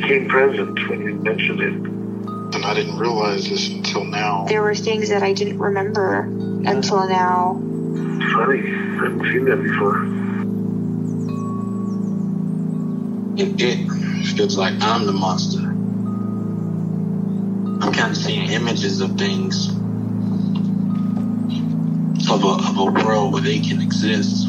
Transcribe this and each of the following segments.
became present when you mentioned it. And I didn't realize this until now. there were things that I didn't remember until now. It's funny. I haven't seen that before. And it feels like I'm the monster. I'm kind of seeing images of things of a, of a world where they can exist.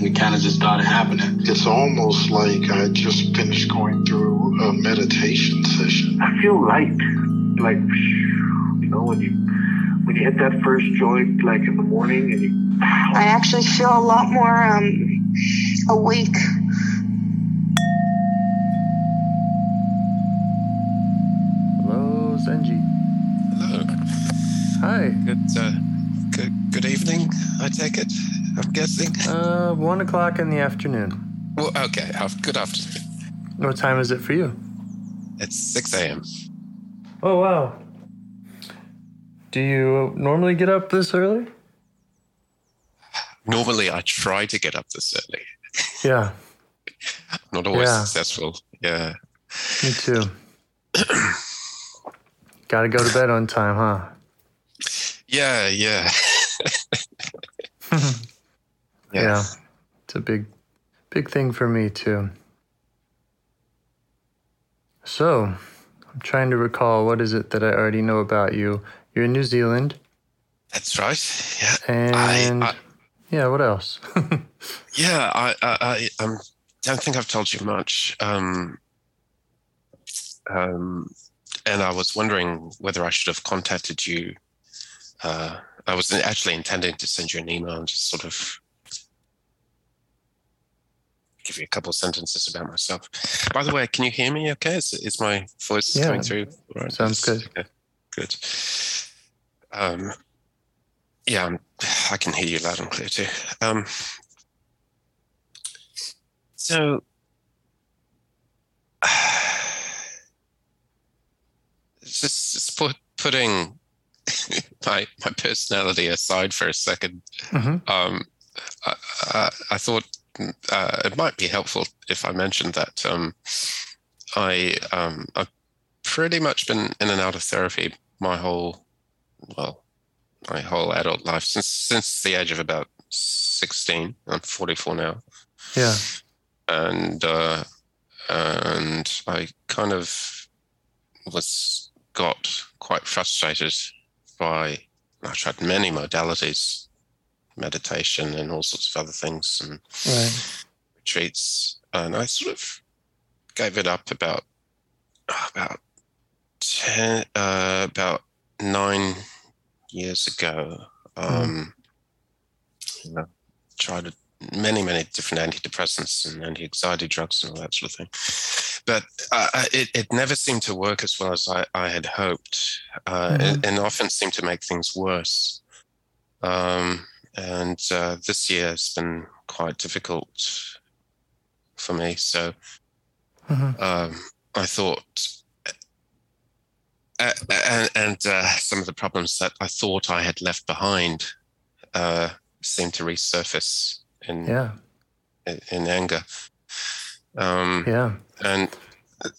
and it kind of just started happening. It's almost like I just finished going through a meditation session. I feel light. Like, you know, when you when you hit that first joint, like in the morning, and you I actually feel a lot more um awake. Hello, Zenji. Hello. Hi. Good, uh, good, good evening. I take it. I'm guessing. Uh, one o'clock in the afternoon. Well, okay. Good afternoon. What time is it for you? It's six a.m. Oh wow. Do you normally get up this early? Normally, I try to get up this early. Yeah, Not always Yeah. successful. Yeah. me too. Got to go to bed on time, huh? Yeah. Yeah. Yeah. It's a big, big thing for me too. So, I'm trying to recall what is it that I already know about you. You're in New Zealand, That's right. Yeah. and I, yeah, what else? yeah. I, I, I um, don't think I've told you much. Um, um, and I was wondering whether I should have contacted you. Uh, I was actually intending to send you an email and just sort of give you a couple of sentences about myself. By the way, can you hear me? Okay, is, is my voice Yeah, coming through? Right, sounds good. Okay, good. Um, yeah, I'm, I can hear you loud and clear too. Um, so, just, just put, putting my my personality aside for a second, Mhm. um, I, I, I thought uh, it might be helpful if I mentioned that um, I um, I've pretty much been in and out of therapy my whole well my whole adult life since since the age of about sixteen. I'm 44 now Yeah. and uh, and I kind of was got quite frustrated by I tried many modalities, meditation and all sorts of other things and Right. retreats, and I sort of gave it up about about ten uh, about nine years ago. Um, you know, tried many many different antidepressants and anti-anxiety drugs and all that sort of thing, but uh, it it never seemed to work as well as I, I had hoped, uh, and, and often seemed to make things worse. Um, and uh, this year has been quite difficult for me. So Mhm. um, I thought, uh, and, and uh, some of the problems that I thought I had left behind uh, seemed to resurface in Yeah. in, in anger. Um, Yeah. and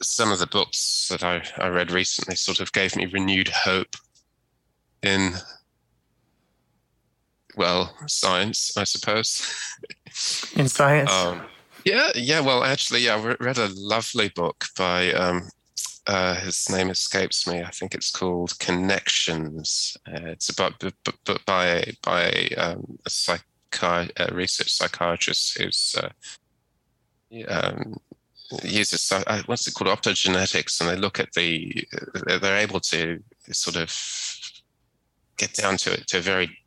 some of the books that I, I read recently sort of gave me renewed hope in well science i suppose. In science? Um, yeah yeah well actually yeah, i read a lovely book by um, uh, his name escapes me. I think it's called connections. Uh, it's about b- b- by by um, a, psychi- a research psychiatrist who's uh, um, uses uh, what's it called? Optogenetics and they look at the they're able to sort of get down to it to a very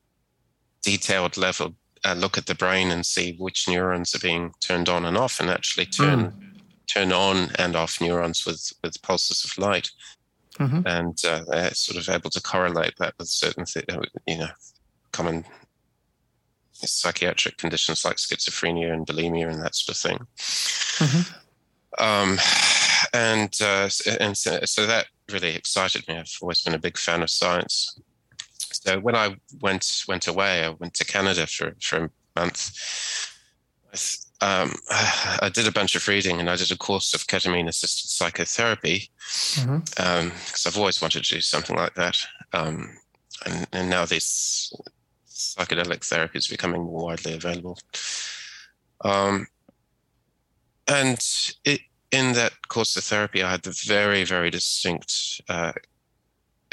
detailed level uh, look at the brain and see which neurons are being turned on and off and actually turn mm. turn on and off neurons with with pulses of light mm-hmm. and uh, they're sort of able to correlate that with certain th- uh, you know common psychiatric conditions like schizophrenia and bulimia and that sort of thing mm-hmm. Um, and uh, and so, so, that really excited me. I've always been a big fan of science. So when I went went away, I went to Canada for for a month. Um, I did a bunch of reading and I did a course of ketamine assisted psychotherapy because mm-hmm. um, I've always wanted to do something like that. Um, and, and, now this psychedelic therapy is becoming more widely available. Um, and it, in that course of therapy, I had the very, very distinct uh,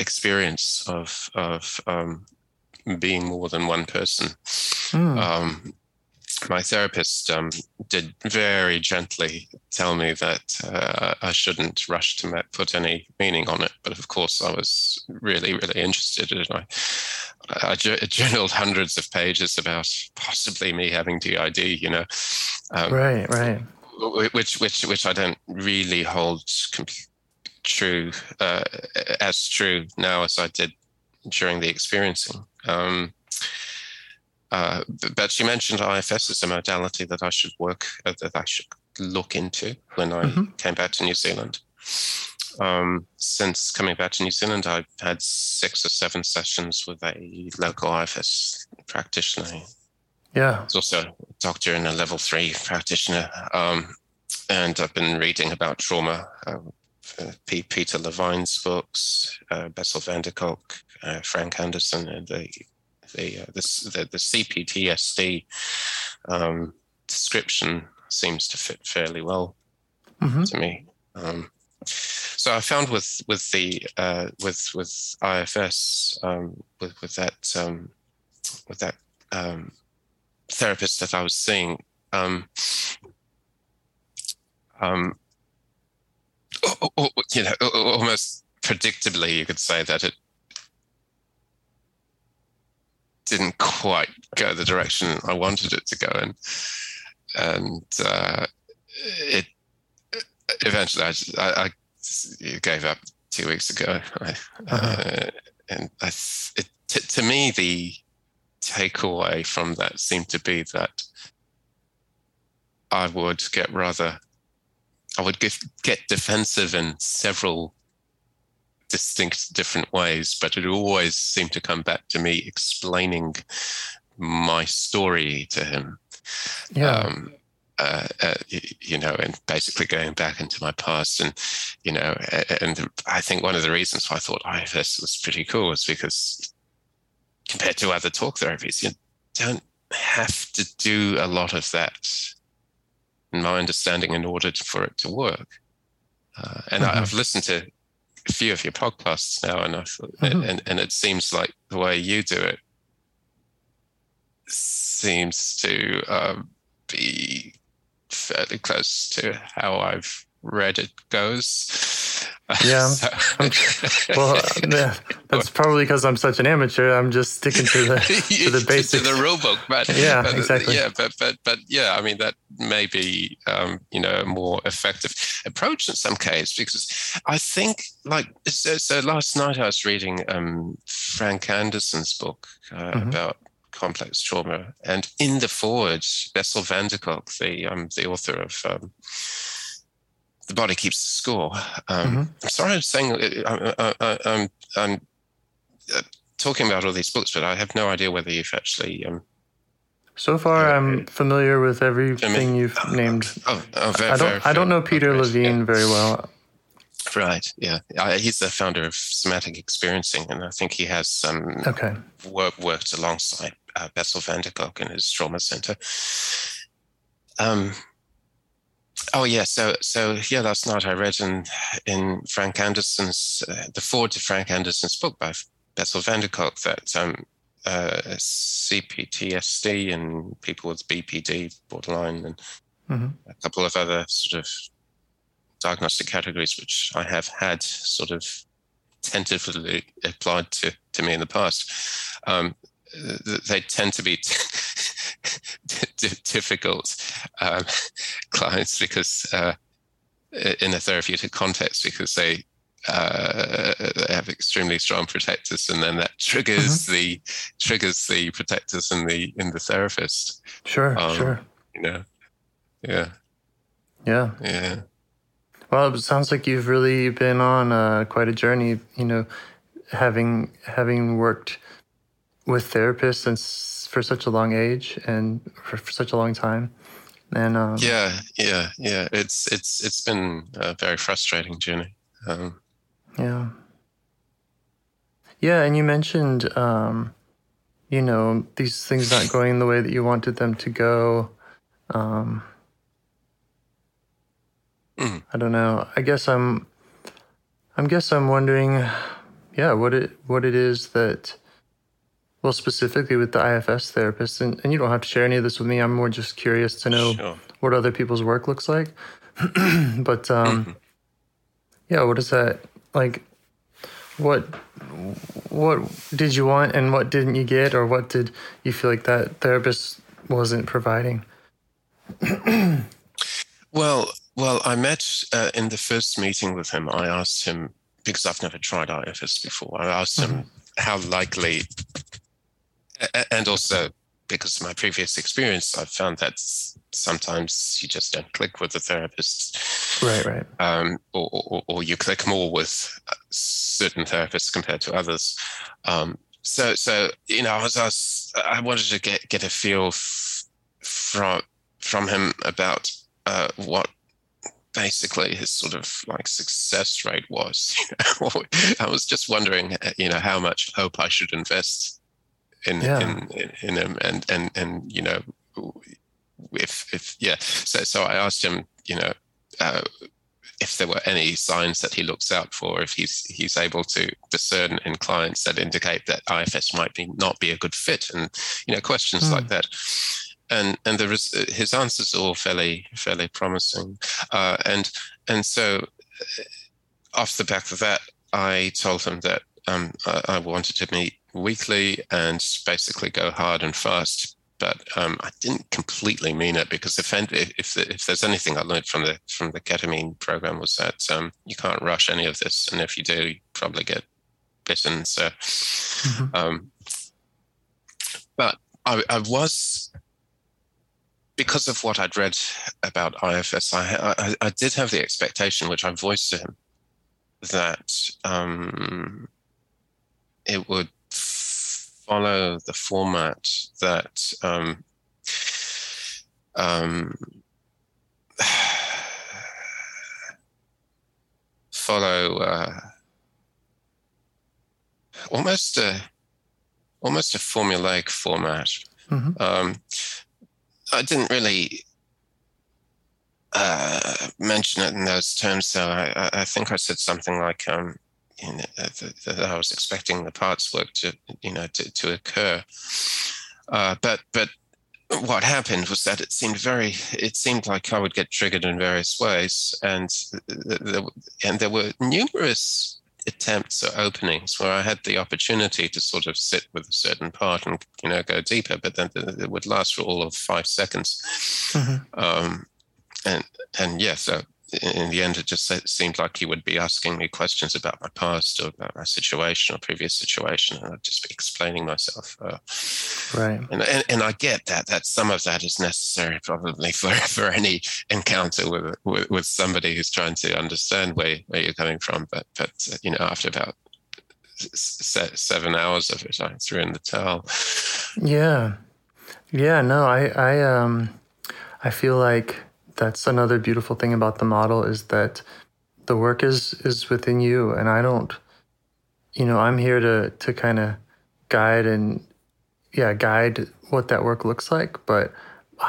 experience of of um, being more than one person. Mm. Um, my therapist um, did very gently tell me that uh, I shouldn't rush to put any meaning on it, but of course I was really, really interested, and I, I journaled hundreds of pages about possibly me having DID. You know, um, right, right which which which I don't really hold true uh, as true now as I did during the experiencing. Um, uh, but she mentioned IFS as a modality that I should work uh, that I should look into when I mm-hmm. came back to New Zealand. Um, since coming back to New Zealand, I've had six or seven sessions with a local IFS practitioner yeah. He's also a doctor and a level three practitioner. Um, and I've been reading about trauma. Uh, Peter Levine's books, uh, Bessel van der Kolk, uh, Frank Anderson, and the the, uh, the, the, the CPTSD um, description seems to fit fairly well mm-hmm. to me. Um, so I found with with the uh, with with IFS um, with with that um, with that um, therapist that I was seeing, um, um, you know, almost predictably, you could say that it didn't quite go the direction I wanted it to go in, and uh, it eventually I, I, I, gave up two weeks ago. I, uh-huh. uh, and I, it, t- to me, the takeaway from that seemed to be that I would get rather, I would get, get defensive in several distinct different ways, but it always seemed to come back to me explaining my story to him. Yeah. Um, uh, uh, you know, and basically going back into my past, and you know, and I think one of the reasons why I thought IFS was pretty cool was because compared to other talk therapies. You don't have to do a lot of that, in my understanding, in order for it to work. Uh, and mm-hmm. I've listened to a few of your podcasts now, and I thought, mm-hmm. and, and it seems like the way you do it seems to um, be fairly close to how I've read it goes. Yeah. so. well, that's probably because I'm such an amateur. I'm just sticking to the to the basics. to the rule book, but yeah, but, exactly. Yeah, but but but yeah, I mean that may be um, you know a more effective approach in some cases because I think like so, so last night I was reading um, Frank Anderson's book uh, mm-hmm. about complex trauma, and in the foreword, Bessel van der Kolk, the um, the author of um, the body keeps the score. Um, mm-hmm. I'm sorry, I'm saying uh, uh, uh, I'm, I'm, I'm talking about all these books, but I have no idea whether you've actually um, So far, I'm familiar with everything you've named. Oh, oh very, I don't. very, I don't know Peter Levine yeah. very well. Right. Yeah. Uh, he's the founder of Somatic Experiencing, and I think he has um, Okay. work, worked alongside uh, Bessel van der Kolk in his trauma center. Um. Oh yeah. So so yeah. Last night I read in in Frank Anderson's uh, the forward to Frank Anderson's book by Bessel van der Kolk that um, uh, CPTSD and people with BPD, borderline, and Mhm. a couple of other sort of diagnostic categories which I have had sort of tentatively applied to, to me in the past. Um, they tend to be difficult um, clients because uh, in a therapeutic context because they uh, they have extremely strong protectors, and then that triggers the triggers the protectors in the in the therapist. Sure. Um, sure. You know, yeah, Yeah. yeah. Well, it sounds like you've really been on uh, quite a journey. You know, having having worked with therapists since for such a long age and for, for such a long time, and um, Yeah, yeah, yeah. It's it's it's been a very frustrating journey. Um, Yeah. Yeah, and you mentioned, um, you know, these things not going the way that you wanted them to go. Um, Mm. I don't know. I guess I'm, I guess I'm wondering, yeah, what it what it is that, well, specifically with the IFS therapist, and, and you don't have to share any of this with me. I'm more just curious to know sure. what other people's work looks like. but um, yeah, what is that like? What what did you want and what didn't you get, or what did you feel like that therapist wasn't providing? Well, well, I met uh, in the first meeting with him. I asked him because I've never tried IFS before. I asked him how likely, and also because of my previous experience, I've found that sometimes you just don't click with the therapist, Right, right. um, or, or, or you click more with uh, certain therapists compared to others. Um, so, so you know, I was, I was I wanted to get get a feel f- from from him about uh, what basically his sort of like success rate was. I was just wondering, uh, you know, how much hope I should invest in Yeah. in, in, in him, and and and you know, if if yeah. So so I asked him, you know. Uh, if there were any signs that he looks out for, if he's he's able to discern in clients that indicate that IFS might be not be a good fit, and you know questions Hmm. like that, and and there is his answers are all fairly fairly promising, uh, and and so uh, off the back of that, I told him that um, I, I wanted to meet weekly and basically go hard and fast. But um, I didn't completely mean it because if if if there's anything I learned from the from the ketamine program was that um, you can't rush any of this, and if you do, you probably get bitten. So, Mhm. um, but I, I was because of what I'd read about IFS. I, I I did have the expectation, which I voiced to him, that um, it would follow the format that um, um, follow uh, almost a almost a formulaic format. Mhm. Um, I didn't really uh, mention it in those terms, so I, I- I think I said something like, um, you know, that, that I was expecting the parts work to, you know, to, to occur. Uh, but but what happened was that it seemed very, it seemed like I would get triggered in various ways, and th- th- and there were numerous attempts or openings where I had the opportunity to sort of sit with a certain part and you know go deeper, but then it would last for all of five seconds. Mhm. Um, and and yeah, so in the end, it just seemed like he would be asking me questions about my past or about my situation or previous situation, and I'd just be explaining myself. Uh, Right. and, and and I get that that some of that is necessary probably for for any encounter with with, with somebody who's trying to understand where where you're coming from. But but uh, you know, after about seven hours of it, I threw in the towel. Yeah. Yeah, no, I, I, um, I feel like that's another beautiful thing about the model is that the work is is within you, and I don't, you know, I'm here to to kind of guide and yeah, guide what that work looks like, but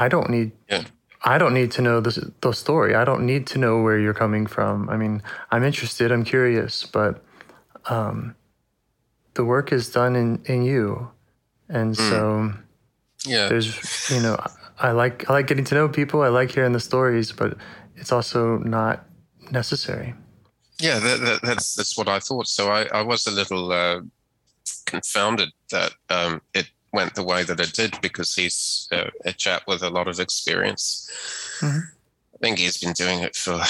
I don't need. Yeah. I don't need to know the, the story. I don't need to know where you're coming from. I mean, I'm interested, I'm curious, but um, the work is done in, in you. And so Yeah. there's, you know, I like I like getting to know people. I like hearing the stories, but it's also not necessary. Yeah, that, that, that's that's what I thought. So I, I was a little uh, confounded that um, it went the way that it did because he's uh, a chap with a lot of experience. Mhm. I think he's been doing it for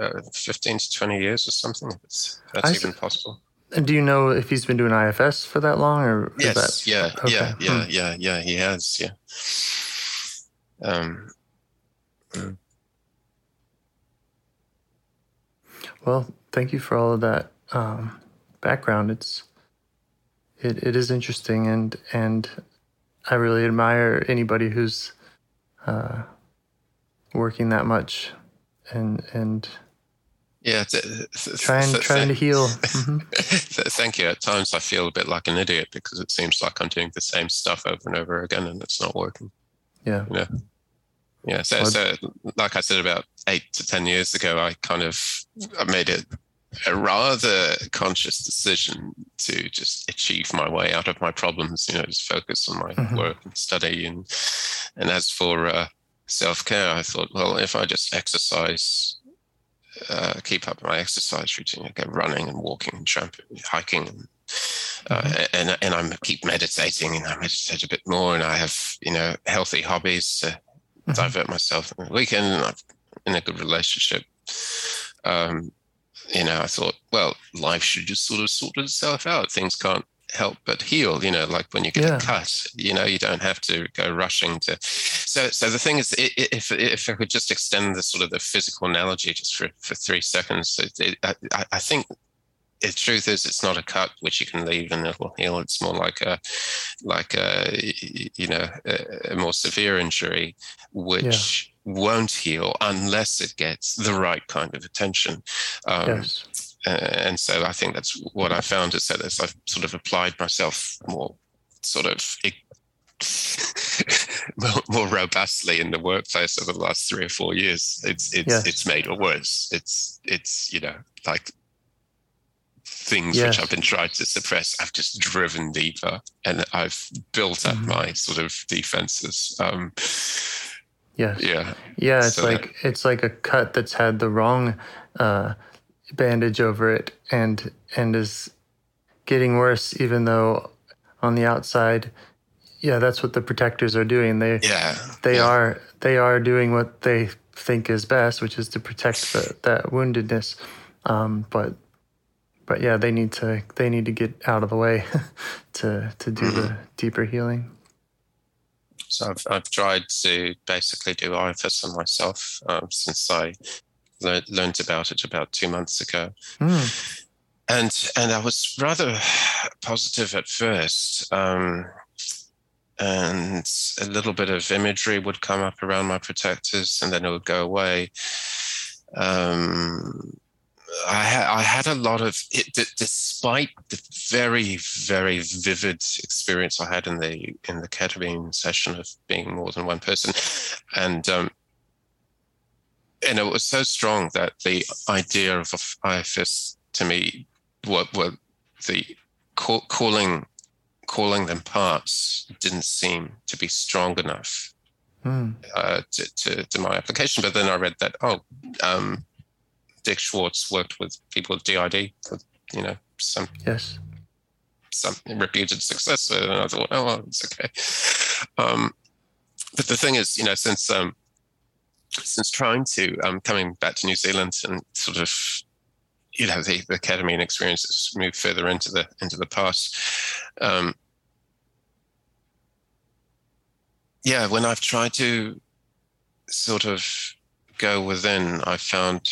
uh, 15 to 20 years or something. It's, that's I even possible. And do you know if he's been doing IFS for that long, or Yes, that yeah, okay. yeah, yeah, Hmm. yeah, yeah, he has, yeah. Um, Well, thank you for all of that um, background. It's it, it is interesting, and and I really admire anybody who's uh, working that much and and yeah, th- th- trying th- trying to heal. Mhm. Th- Thank you. At times, I feel a bit like an idiot because it seems like I'm doing the same stuff over and over again, and it's not working. Yeah, Yeah. So, Well- so like I said, about eight to ten years ago, I kind of I made it a rather conscious decision to just achieve my way out of my problems. You know, just focus on my Mhm. work and study. And and as for uh, self care, I thought, well, if I just exercise. Uh, keep up my exercise routine. I go running and walking and tramp- hiking, and uh, and and I keep meditating, and I meditate a bit more, and I have you know healthy hobbies to Mhm. divert myself on the weekend, and I'm in a good relationship. Um, you know, I thought, well, life should just sort of sort itself out. Things can't help but heal. You know, like when you get Yeah. a cut, you know, you don't have to go rushing to. So, so the thing is, if if I could just extend the sort of the physical analogy just for for three seconds, it, it, I, I- think the truth is it's not a cut which you can leave and it'll heal. It's more like a like a you know a, a more severe injury which won't heal unless it gets the right kind of attention. Um, yes, and so I think that's what I found is that as I've sort of applied myself more sort of more, more robustly in the workplace over the last three or four years, it's it's Yes. it's made it worse. It's it's you know like things Yes. which I've been trying to suppress. I've just driven deeper, and I've built up Mhm. my sort of defenses. Um, yes. yeah, Yeah, it's So that- like it's like a cut that's had the wrong uh, bandage over it and and is getting worse, even though on the outside, yeah, that's what the protectors are doing. They yeah, they yeah. are they are doing what they think is best, which is to protect the, that woundedness. Um, but but yeah, they need to they need to get out of the way to to do the deeper healing. So I've, I've tried to basically do on myself um, since I lear- learned about it about two months ago, Mm, and and I was rather positive at first, um, and a little bit of imagery would come up around my protectors, and then it would go away. Um, I, ha- I had a lot of it, d- despite the very very vivid experience I had in the in the ketamine session of being more than one person, and um, and it was so strong that the idea of IFS to me what were the call, calling calling them parts didn't seem to be strong enough mm, uh, to, to, to my application. But then I read that, oh, um, Dick Schwartz worked with people with DID, with, you know, some yes. some reputed success. And I thought, oh, well, it's okay. Um, but the thing is, you know, since um, since trying to um, coming back to New Zealand and sort of, you know, the, the ketamine experience has moved further into the into the past. Um, yeah, when I've tried to sort of go within, I found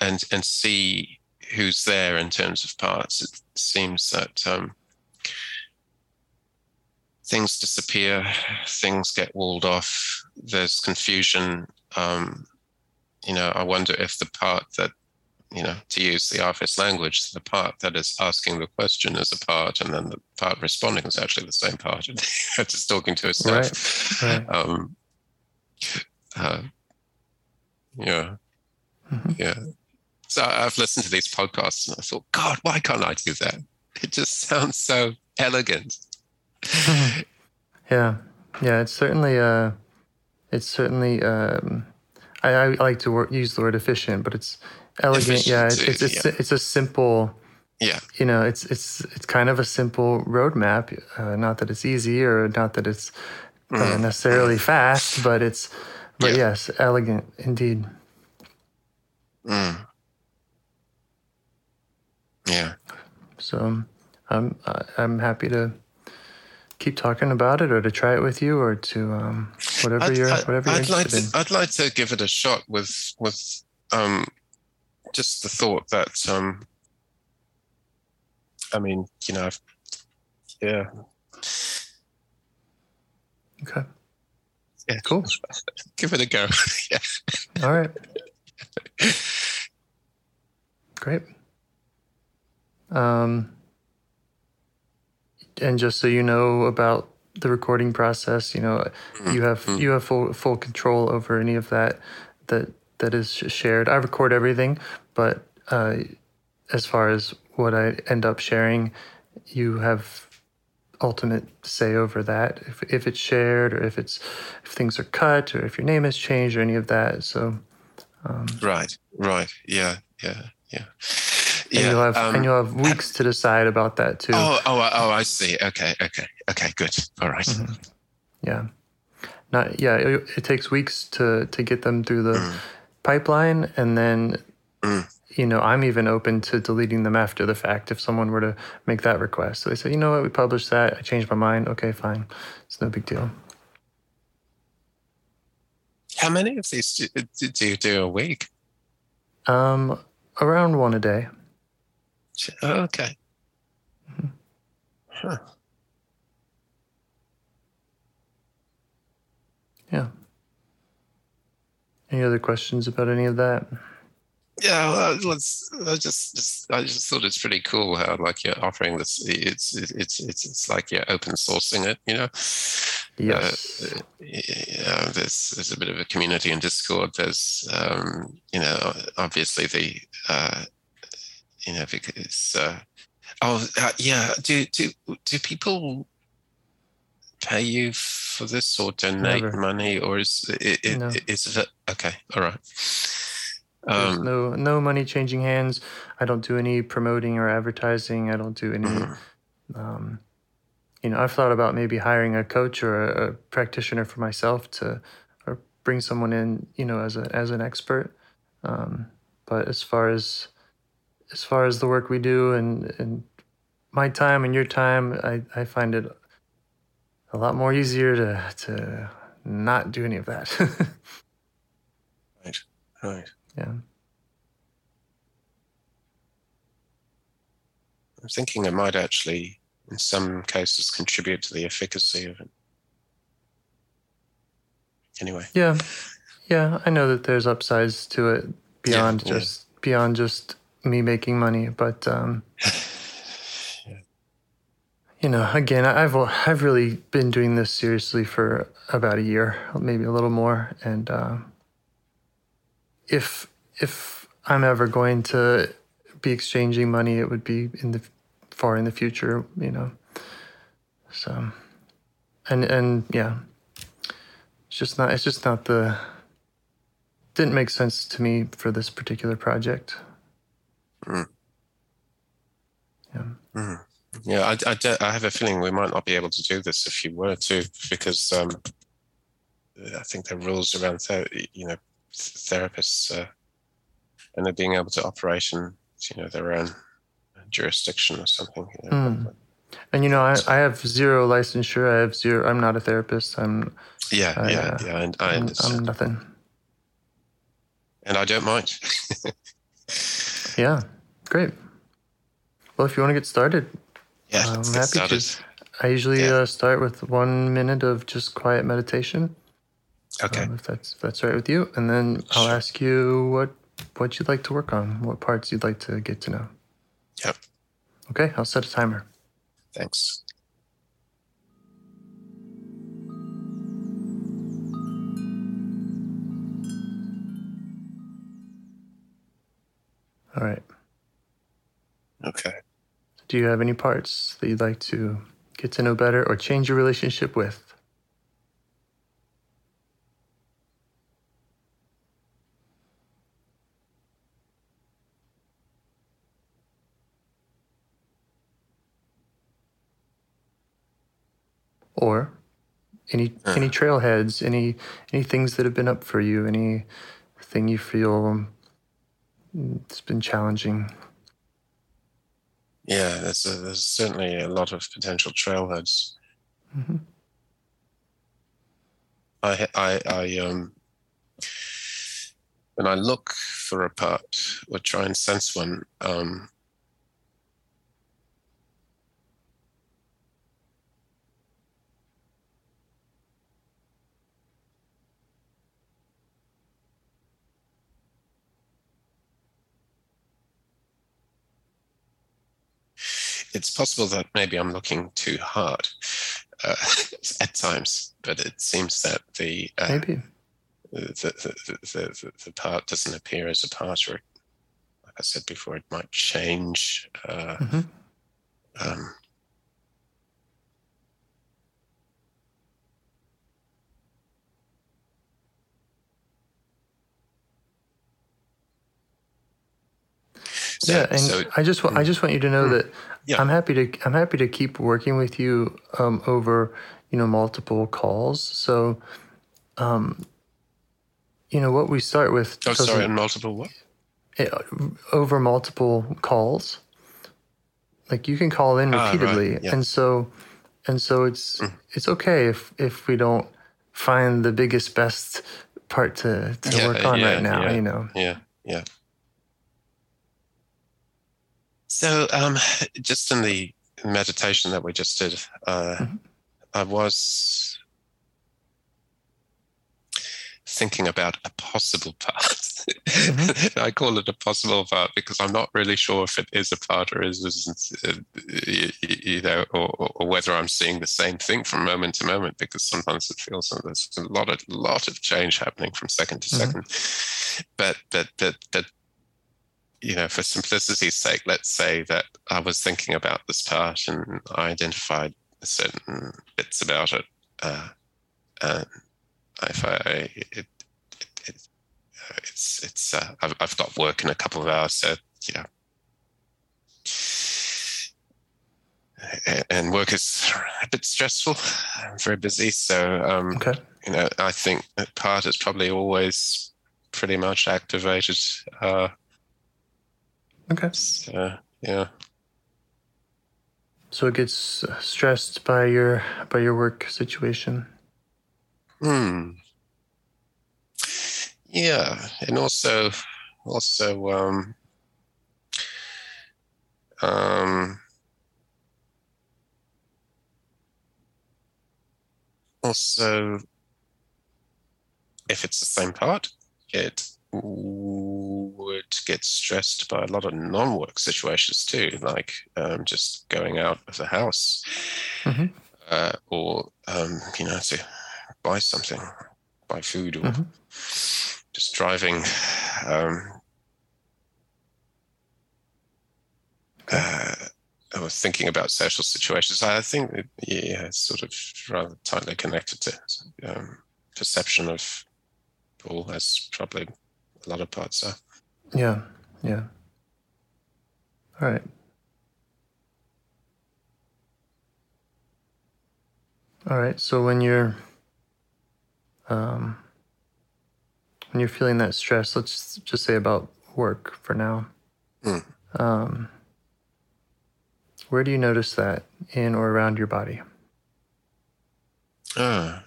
and and see who's there in terms of parts. It seems that um, things disappear, things get walled off, there's confusion. Um, you know, I wonder if the part that, you know, to use the office language, the part that is asking the question is a part, and then the part responding is actually the same part, just talking to itself. Right, right. Um, uh, yeah, Mhm. yeah. So I've listened to these podcasts and I thought, God, why can't I do that? It just sounds so elegant. Yeah, yeah. It's certainly uh, it's certainly um, I, I like to wor- use the word efficient, but it's elegant. yeah, it's it's it's, it's a simple. Yeah. You know, it's it's it's kind of a simple roadmap. Uh, not that it's easy, or not that it's uh, Mm. necessarily fast, but it's but Yeah. yes, elegant indeed. Mm. Yeah. So um, I'm I- I'm happy to keep talking about it, or to try it with you, or to um, whatever I'd, you're I'd- whatever you're I'd like to. in. I'd like to give it a shot with with um, just the thought that um, I mean, you know, I've, yeah, Okay. yeah, Cool. give it a go. yeah. All right. Great. Um, and just so you know about the recording process, you know, you have Mm. you have full full control over any of that that that is shared. I record everything, but uh, as far as what I end up sharing, you have ultimate say over that. If if it's shared or if it's if things are cut or if your name has changed or any of that. So Right. Right. Yeah. Yeah. Yeah. And Yeah. you'll have um, and you'll have weeks to decide about that too. Oh, oh, oh, I see. Okay, okay, okay, good. All right. Mm-hmm. Yeah, not yeah. It, it takes weeks to to get them through the pipeline, and then Mm. you know I'm even open to deleting them after the fact if someone were to make that request. So they say, you know what, we published that. I changed my mind. Okay, fine. It's no big deal. How many of these do, do, do you do a week? Um, around one a day. Oh, okay. Mm-hmm. Huh. Yeah. Any other questions about any of that? Yeah, well, let's. I just, just, I just thought it's pretty cool how like you're offering this. It's, it's, it's, it's like you're open sourcing it. You know. Yes. Uh, yeah, there's there's a bit of a community in Discord. There's um, you know obviously the uh, you know because uh, oh uh, yeah do do do people pay you for this or donate Never. money or is it, it, No. is it okay all right um, no no money changing hands. I don't do any promoting or advertising. I don't do any. mhm. Um, you know, I've thought about maybe hiring a coach or a, a practitioner for myself to, or bring someone in, you know, as a as an expert. Um, but as far as as far as the work we do and and my time and your time, I I find it a lot more easier to to not do any of that. right right. yeah. I'm thinking it might actually in some cases contribute to the efficacy of it anyway Yeah, yeah, I know that there's upsides to it beyond yeah. just beyond just me making money, but um, you know, again, I've I've really been doing this seriously for about a year, maybe a little more, and um, if if I'm ever going to be exchanging money, it would be in the far in the future, you know. So, and and yeah, it's just not. It's just not the. Didn't make sense to me for this particular project. Mm. Yeah. Mhm. Yeah, I, I, do- I have a feeling we might not be able to do this if you were to, because um, I think there are rules around, ther- you know, therapists uh, and they're being able to operate in, you know, their own jurisdiction or something. You know. Mm. And you know, I, I have zero licensure. I have zero. I'm not a therapist. I'm. Yeah, I, yeah, uh, yeah. And I I'm, I'm nothing. and I don't mind. Yeah. Great. Well, if you want to get started, yeah, I'm happy to. I usually Yeah. uh, start with one minute of just quiet meditation. Okay. um, if that's if that's right with you, and then I'll ask you what what you'd like to work on, what parts you'd like to get to know. Yep. Okay, I'll set a timer. Thanks. All right. Okay. Do you have any parts that you'd like to get to know better or change your relationship with? Or any any hmm. trailheads, any any things that have been up for you, any thing you feel it's been challenging. Yeah, there's, a, there's certainly a lot of potential trailheads. Mhm. I, I, I, um, when I look for a part or try and sense one, um, it's possible that maybe I'm looking too hard uh, at times, but it seems that the uh, Maybe. the, the, the, the, the part doesn't appear as a part, or like I said before, it might change. Uh, Mhm. um, so- yeah, and so- I just I just want you to know that Yeah. I'm happy to I'm happy to keep working with you um, over you know multiple calls. So, um, you know what we start with. oh, sorry, multiple what? eh, over multiple calls. Like you can call in Ah, right, repeatedly, yeah. and so and so it's Mm. it's okay if if we don't find the biggest best part to to Yeah, work on right now. You know. Yeah, yeah. So, um, just in the meditation that we just did, uh, Mhm. I was thinking about a possible part. Mm-hmm. I call it a possible part because I'm not really sure if it is a part or is, isn't, uh, you know, or, or- whether I'm seeing the same thing from moment to moment. Because sometimes it feels like there's a lot of lot of change happening from second to Mhm. second. But but but but you know, for simplicity's sake, let's say that I was thinking about this part and I identified certain bits about it. Uh, and if I, it, it, it, it's, it's, uh, I've, I've got work in a couple of hours, so, you know, and work is a bit stressful. I'm very busy, so um, Okay. you know, I think that part is probably always pretty much activated. Uh, Okay. so, yeah. So it gets uh, stressed by your by your work situation. Hmm. Yeah, and also, also, um, um, also, if it's the same part, it would get stressed by a lot of non-work situations too, like um, just going out of the house, Mhm. uh, or um, you know, to buy something, buy food, or Mhm. just driving. Um, uh, I was thinking about social situations. I think, it, yeah, it's sort of rather tightly connected to um, perception of Paul, as probably a lot of parts are. Yeah. Yeah. All right. All right. So when you're um, when you're feeling that stress, let's just say about work for now. Mm. Um, where do you notice that in or around your body? Ah.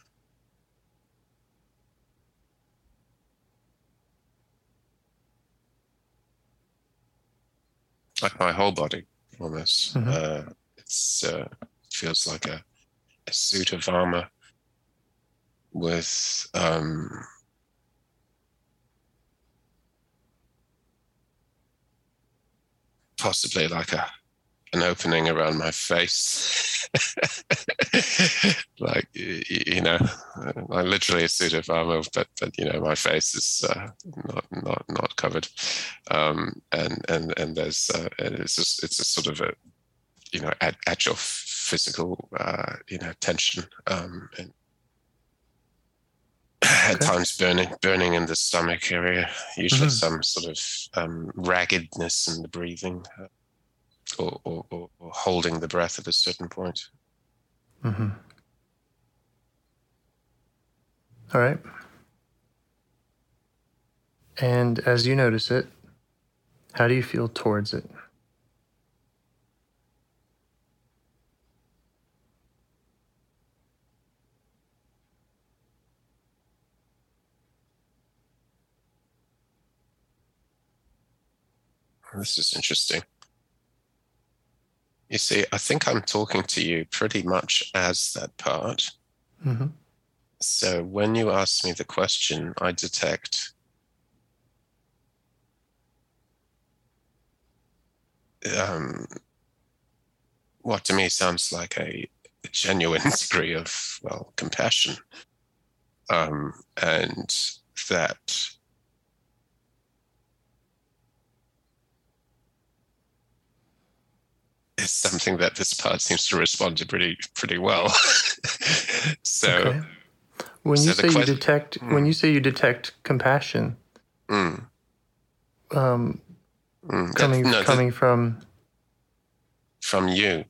Like my whole body, almost. Mhm. Uh, it's uh, feels like a, a suit of armor with um, possibly like a an opening around my face. like you know, like literally a suit of armor, but but you know, my face is uh, not not not covered, um, and and and there's uh, it's just it's a sort of a you know at, at your physical uh, you know tension um, and at times burning burning in the stomach area usually mm-hmm. some sort of um, raggedness in the breathing or, or, or, holding the breath at a certain point. Mm-hmm. All right. And as you notice it, how do you feel towards it? This is interesting. You see, I think I'm talking to you pretty much as that part. Mm-hmm. So when you ask me the question, I detect um, what to me sounds like a, a genuine degree of, well, compassion. Um, and that is something that this part seems to respond to pretty pretty well. so okay. when you so say you detect mm. when you say you detect compassion, mm. um, mm. coming no, coming the, from from you.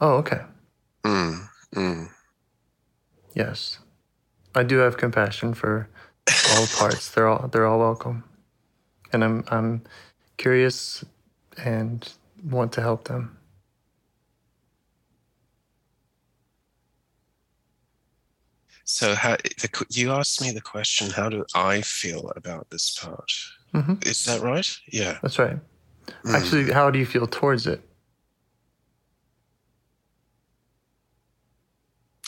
Oh, okay. Mm. Mm. Yes, I do have compassion for all parts. They're all they're all welcome, and I'm I'm curious and want to help them. So, how, the, you asked me the question, how do I feel about this part? Mm-hmm. Is that right? Yeah. That's right. Mm. Actually, how do you feel towards it?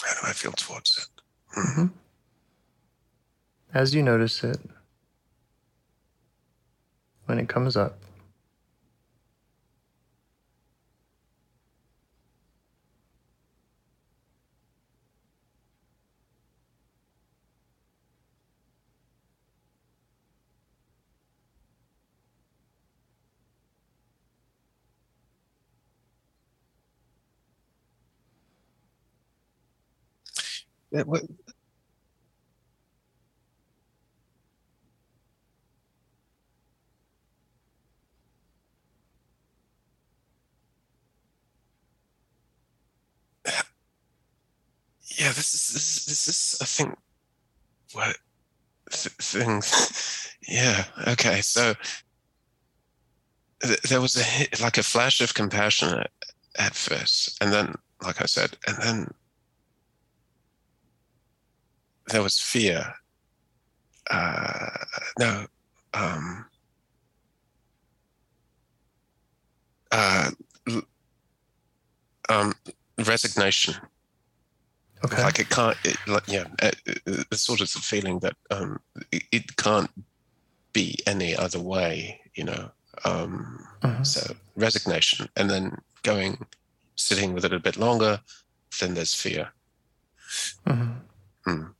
How do I feel towards it? Mm. Mm-hmm. As you notice it, when it comes up, That, what, yeah, this is this, is, this is I think what th- things. yeah. Okay. So th- there was a hit, like a flash of compassion at, at first, and then, like I said, and then there was fear. Uh, no, um, uh, um, resignation. Okay. Like it can't, it, like, yeah, it, it, the sort of the feeling that um, it, it, can't be any other way, you know. Um, mm-hmm. So resignation, and then going, sitting with it a bit longer, then there's fear. Mm-hmm. Mm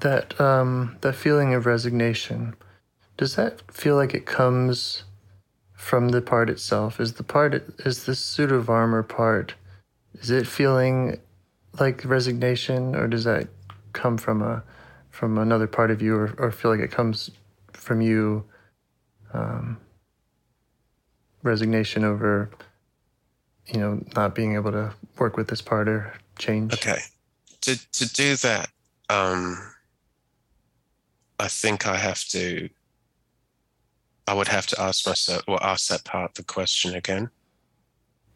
that um, that feeling of resignation does that feel like it comes from the part itself? Is the part is the suit of armor part is it feeling like resignation or does that come from a from another part of you or, or feel like it comes from you um, resignation over you know not being able to work with this part or change? Okay. To to do that um I think I have to. I would have to ask myself, or ask that part the question again.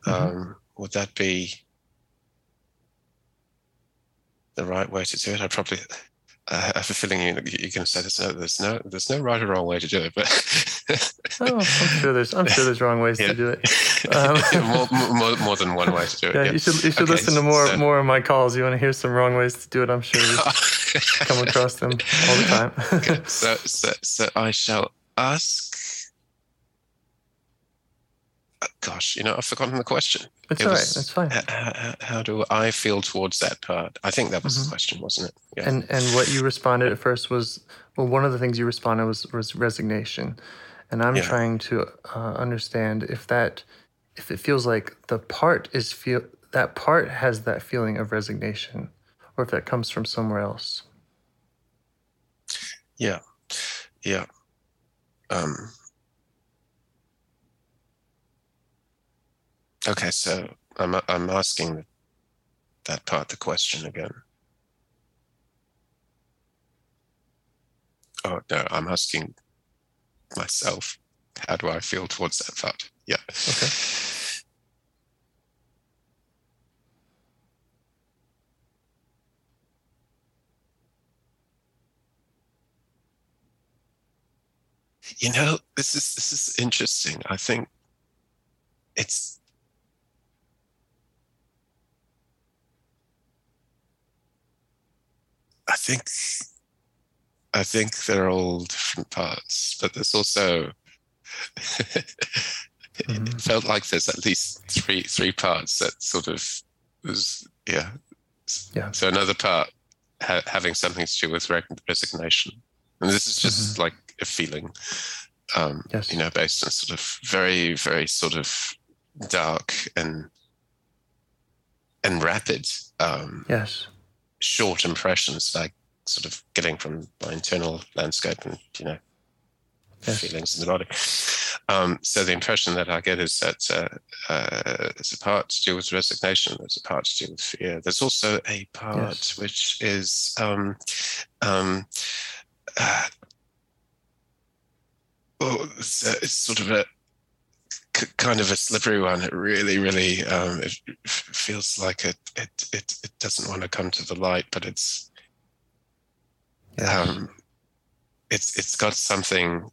Mm-hmm. Um, would that be the right way to do it? I probably, I have a feeling you, you're going to say there's no, there's no, there's no right or wrong way to do it, but oh, I'm sure there's, I'm sure there's wrong ways Yeah. to do it. Um, more, more, more than one way to do it. yeah, yeah. you should, you should Okay, listen to more, so- more of my calls. You want to hear some wrong ways to do it? I'm sure you come across them all the time. Okay, so, so, so I shall ask. Gosh, you know, I've forgotten the question. it's It all right. was- It's fine. H- h- how do I feel towards that part? I think that was Mhm. the question, wasn't it? Yeah. And and what you responded at first was well, one of the things you responded was was resignation, and I'm Yeah. trying to uh, understand if that if it feels like the part is feel that part has that feeling of resignation, or if that comes from somewhere else. yeah. Yeah. Um, okay, so I'm I'm asking that part the question again. Oh no, I'm asking myself. How do I feel towards that part? Yeah. Okay. You know, this is this is interesting. I think it's I think I think they're all different parts, but there's also it Mhm. felt like there's at least three three parts that sort of was yeah Yeah. so another part ha- having something to do with resignation and this is just like a feeling um Yes. you know based on sort of very very sort of dark and and rapid um Yes. Short impressions like sort of getting from my internal landscape and you know Yes. feelings in the body. Um, so the impression that I get is that uh, uh, there's a part to do with resignation. There's a part to do with fear. There's also a part Yes. which is um, um, uh, oh, it's, a, it's sort of a kind of a slippery one. It really, really um, it f- feels like it, it it it doesn't want to come to the light, but it's Yes. um, it's it's got something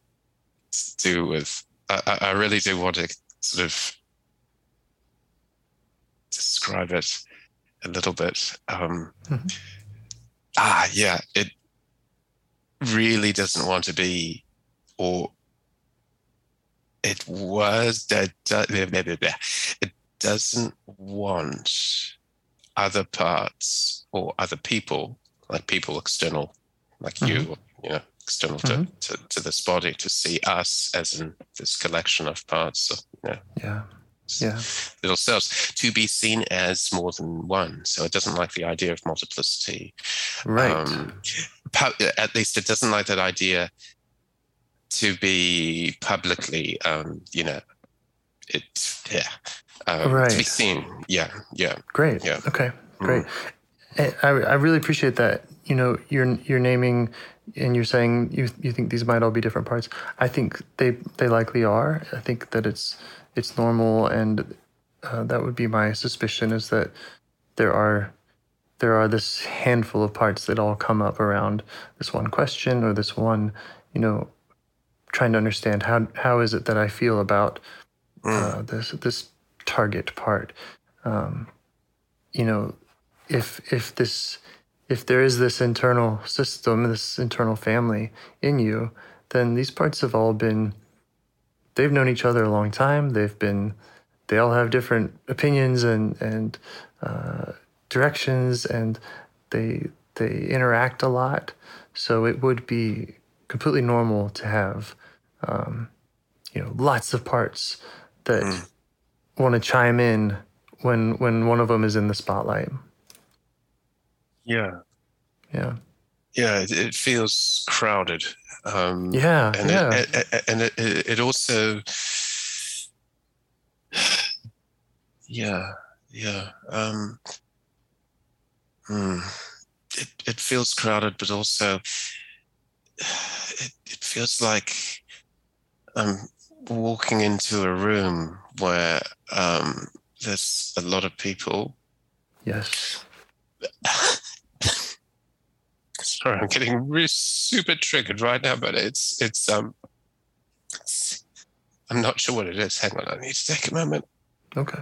to do with. I, I really do want to sort of describe it a little bit. Um, Mhm. Ah, yeah, it really doesn't want to be, or it was that it doesn't hmm. want other parts or other people, like people external, like you, mm-hmm. you know, external to, mm-hmm. to, to this body, to see us as in this collection of parts, of, you know, yeah. Yeah. little cells, to be seen as more than one. So it doesn't like the idea of multiplicity. Right. Um, at least it doesn't like that idea to be publicly, um, you know, it, yeah, um, to be seen. Yeah, yeah. Great. Yeah. Okay. Great. And I, I really appreciate that. You know, you're you're naming and you're saying you you think these might all be different parts. I think they they likely are. I think that it's it's normal, and uh, that would be my suspicion is that there are there are this handful of parts that all come up around this one question or this one, you know, trying to understand how how is it that I feel about uh, this this target part. Um, you know, if if this if there is this internal system, this internal family in you, then these parts have all been they've known each other a long time. They've been they all have different opinions and and uh, directions, and they they interact a lot. So it would be completely normal to have um, you know lots of parts that want to chime in when when one of them is in the spotlight. Yeah. Yeah. Yeah, it, it feels crowded. Um, Yeah. and yeah. it, and it, it it also yeah yeah um hmm, it, it feels crowded but also it, it feels like i'm walking into a room where um there's a lot of people yes. Sorry, I'm getting really super triggered right now, but it's it's um it's, I'm not sure what it is. Hang on, I need to take a moment. Okay.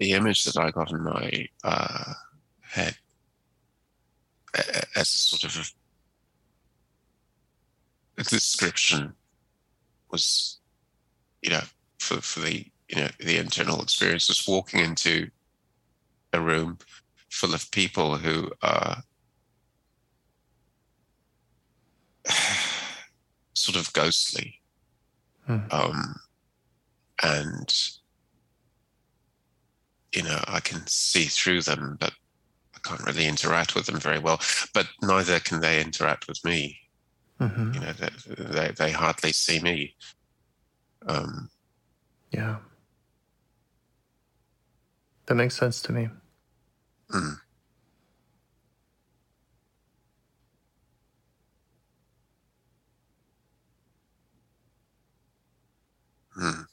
The image that I got in my uh, head as sort of a description was, you know, for, for the, you know, the internal experience was walking into a room full of people who are sort of ghostly. Hmm. Um, and you know, I can see through them, but I can't really interact with them very well. But neither can they interact with me. hmm You know, they they, they hardly see me. Um, Yeah. That makes sense to me. mm. Mm.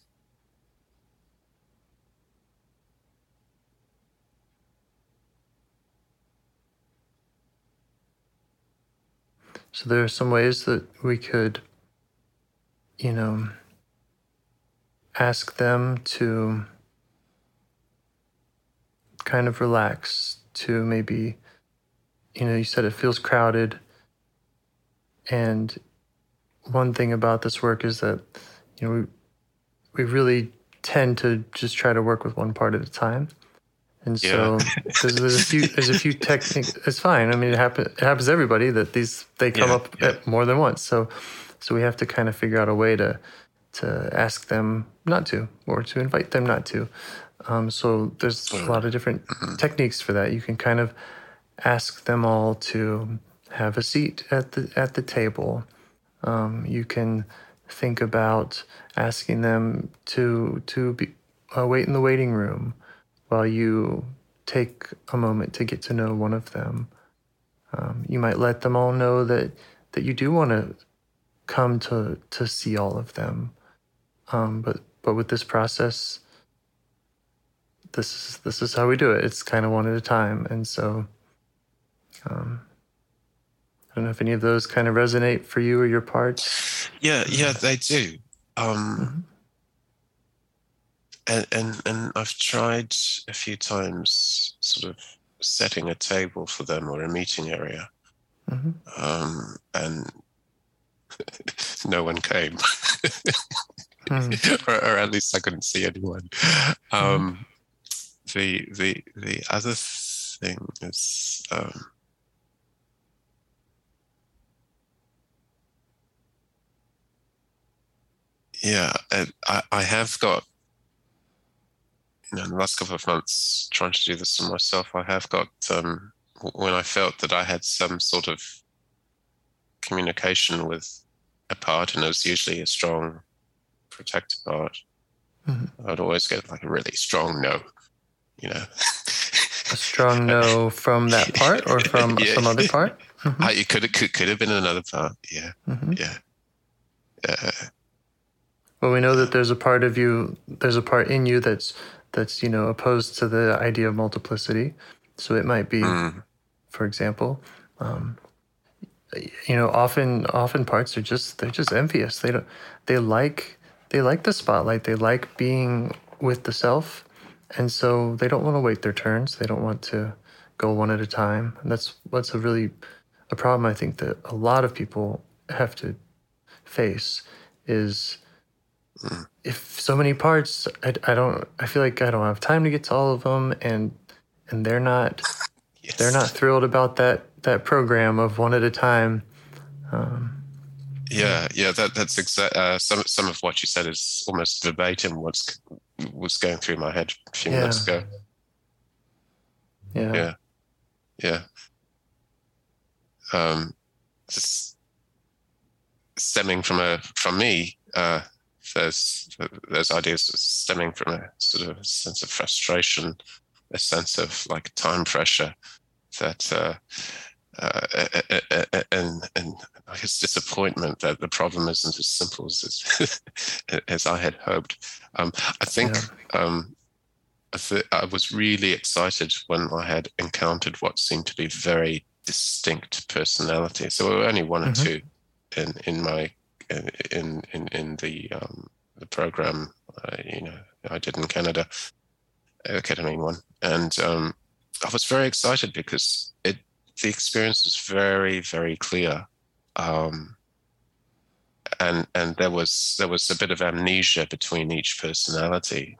So there are some ways that we could, you know, ask them to kind of relax, to maybe, you know, you said it feels crowded. And one thing about this work is that, you know, we, we really tend to just try to work with one part at a time. And so there's, there's a few there's a few techniques. It's fine. I mean, it happens it happens to everybody that these they come Yeah, up yeah. at more than once. So so we have to kind of figure out a way to to ask them not to or to invite them not to. Um, so there's a lot of different techniques for that. You can kind of ask them all to have a seat at the at the table. Um, you can think about asking them to to be, uh, wait in the waiting room while you take a moment to get to know one of them. Um, you might let them all know that that you do want to come to to see all of them. Um, but but with this process, this is this is how we do it. It's kind of one at a time, and so. Um, I don't know if any of those kind of resonate for you or your parts. Yeah, yeah, they do. Um, and, and and I've tried a few times, sort of setting a table for them or a meeting area, hmm um, and no one came, Hmm. or, or at least I couldn't see anyone. Um, the the the other thing is. Um, Yeah, I, I have got, you know, in the last couple of months, trying to do this for myself, I have got, um, when I felt that I had some sort of communication with a part, and it was usually a strong protective part, Mhm. I'd always get like a really strong no, you know. A strong no from that part or from Yeah. some other part? Mhm. I, it could, it could could have been another part, yeah, Mhm. yeah. Uh, Well, we know that there's a part of you, there's a part in you that's that's you know opposed to the idea of multiplicity. So it might be, mm, for example, um, you know, often often parts are just they're just envious. They don't they like they like the spotlight. They like being with the self, and so they don't want to wait their turns. They don't want to go one at a time. And that's what's a really a problem I think that a lot of people have to face is if so many parts I, I don't I feel like I don't have time to get to all of them and and they're not yes. they're not thrilled about that that program of one at a time um, Yeah, yeah, that that's exact. Uh, some some of what you said is almost verbatim what's was going through my head a few minutes ago. yeah Yeah. Yeah. Um, just stemming from a from me. Uh, those those ideas stemming from a sort of sense of frustration, a sense of like time pressure that. Uh, uh, and and I guess disappointment that the problem isn't as simple as as I had hoped. Um, I think yeah. um, I, th- I was really excited when I had encountered what seemed to be very distinct personalities. So there were only one mm-hmm. or two in in my in in in the um, the program. Uh, you know, I did in Canada, ketamine one, and um, I was very excited because it the experience was very very clear. Um, and and there was there was a bit of amnesia between each personality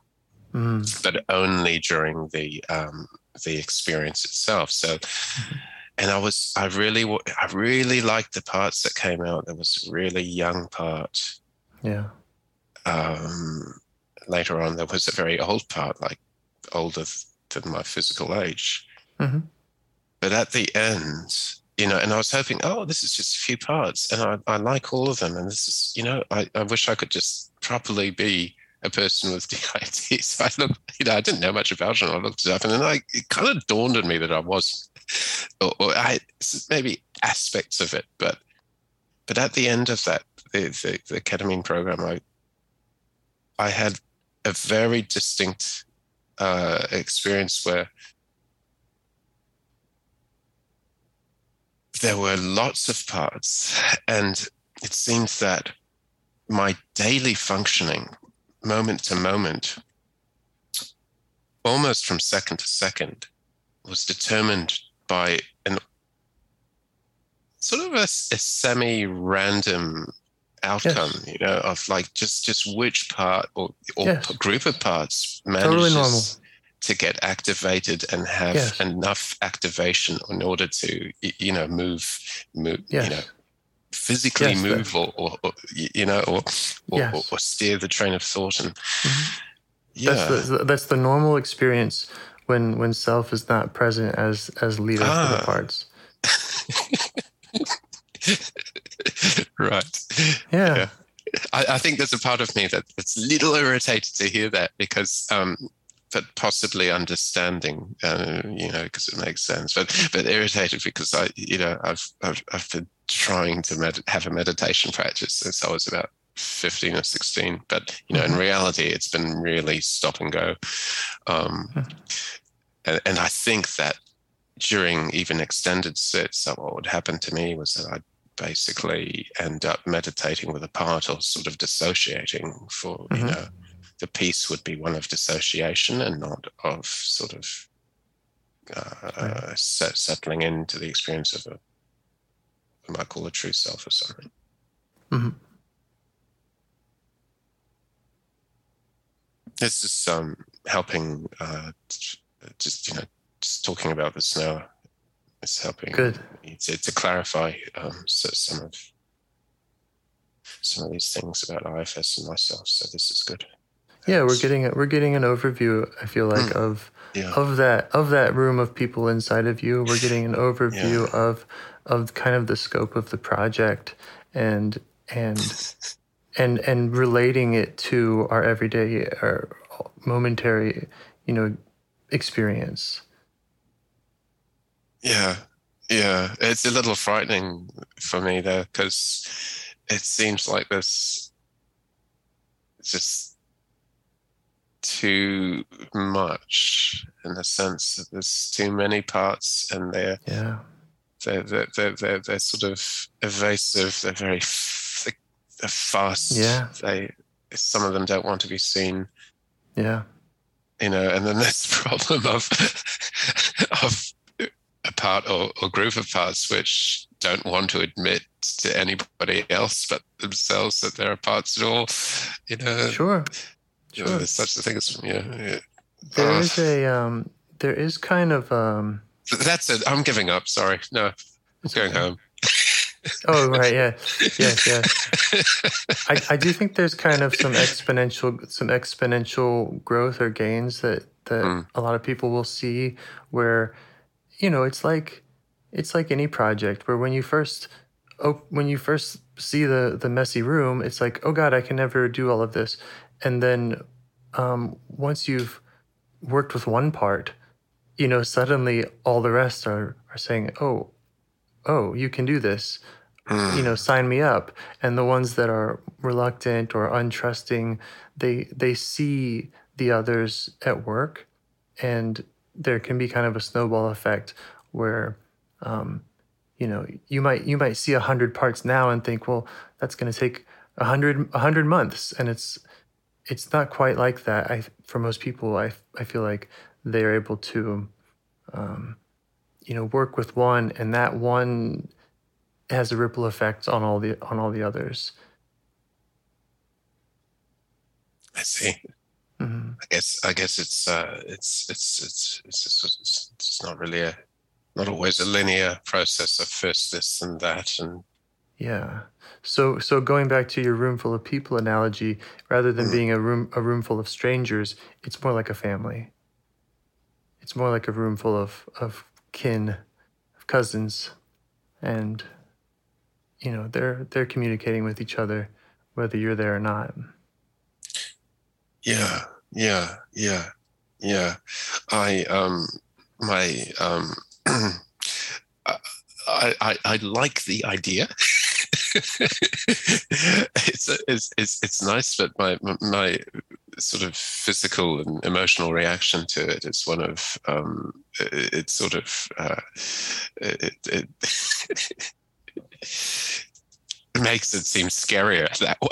mm. but only during the um, the experience itself. So, mm-hmm. And I was I really I really liked the parts that came out. There was a really young part. Yeah. Um, later on, there was a very old part, like older than my physical age. Mm-hmm. But at the end, you know, and I was hoping, oh, this is just a few parts, and I, I like all of them, and this is, you know, I, I wish I could just properly be a person with DID. So I looked, you know, I didn't know much about it. And I looked it up, and then I, it kind of dawned on me that I was, or, or I maybe aspects of it, but but at the end of that, the, the, the ketamine program, I I had a very distinct uh, experience where there were lots of parts, and it seems that my daily functioning moment to moment, almost from second to second, was determined by an sort of a, a semi-random outcome, yes. you know, of like just just which part or, or yes. group of parts manages totally to get activated and have yes. enough activation in order to you know move move you know physically yes, move or, or, or, you know or or, yes. or, steer the train of thought and mm-hmm. yeah that's the, that's the normal experience when when self is not present as as leader ah. for the ah. parts right yeah, yeah. I, I, think there's a part of me that, that's a little irritated to hear that because um, but possibly understanding, uh, you know, because it makes sense. But but irritated because I, you know, I've I've, I've been trying to med- have a meditation practice since I was about 15 or 16 but you know in mm-hmm. reality it's been really stop and go um, and, and i think that during even extended sits what would happen to me was that i'd basically end up meditating with a part or sort of dissociating for mm-hmm. you know the peace would be one of dissociation and not of sort of uh, right. settling into the experience of a, I might call a true self or something. Mm-hmm. This is um, helping, uh, just, you know, just talking about this now is helping Good. To, to clarify um, so some of some of these things about IFS and myself. So this is good. Yeah, we're getting a, we're getting an overview. I feel like mm. of yeah. of that of that room of people inside of you. We're getting an overview yeah. of of kind of the scope of the project and and and and relating it to our everyday or momentary, you know, experience. Yeah, yeah, it's a little frightening for me there because it seems like this just too much in the sense that there's too many parts and they're yeah they're they're they're, they're, they're sort of evasive they're very they're fast yeah they some of them don't want to be seen yeah you know and then there's the problem of of a part or, or group of parts which don't want to admit to anybody else but themselves that there are parts at all you know sure Sure. there's such a thing as yeah. yeah. There uh, is a um, there is kind of um. That's it. I'm giving up. Sorry. No, I'm going home. oh right, yeah, yes, yes. I, I do think there's kind of some exponential some exponential growth or gains that that mm. a lot of people will see where, you know, it's like it's like any project where when you first oh when you first see the the messy room, it's like, oh God, I can never do all of this. And then um, once you've worked with one part, you know, suddenly all the rest are are saying, oh, oh, you can do this. You know, sign me up. And the ones that are reluctant or untrusting, they they see the others at work, and there can be kind of a snowball effect where um, you know you might you might see a hundred parts now and think well that's going to take a hundred a hundred months and it's it's not quite like that i for most people i i feel like they're able to um, you know work with one and that one has a ripple effect on all the on all the others I see. hmm I guess I guess it's uh, it's it's it's it's, it's it's not really a not always a linear process of first this and that and Yeah. So so going back to your room full of people analogy, rather than Mm. being a room a room full of strangers, it's more like a family. It's more like a room full of of kin, of cousins, and you know they're they're communicating with each other, whether you're there or not. yeah yeah yeah yeah I um my um I I, I like the idea. it's, it's it's it's nice, but my my sort of physical and emotional reaction to it is one of um, it, it's sort of uh, it, it, it makes it seem scarier that way.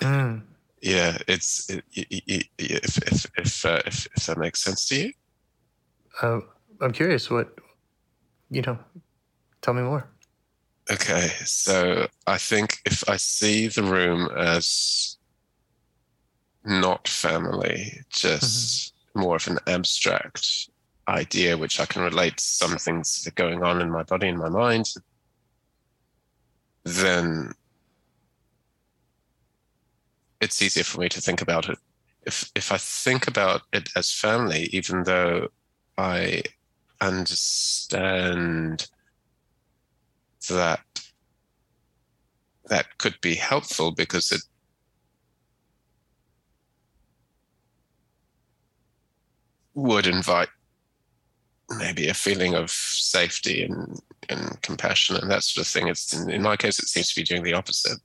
Mm. yeah, it's it, it, it, if if if, uh, if if that makes sense to you. Uh, I'm curious what you know. Tell me more. Okay, so I think if I see the room as not family, just mm-hmm. more of an abstract idea which I can relate to some things that are going on in my body and my mind, then it's easier for me to think about it. If if I think about it as family, even though I understand that that could be helpful because it would invite maybe a feeling of safety and, and compassion and that sort of thing. It's in, in my case, it seems to be doing the opposite.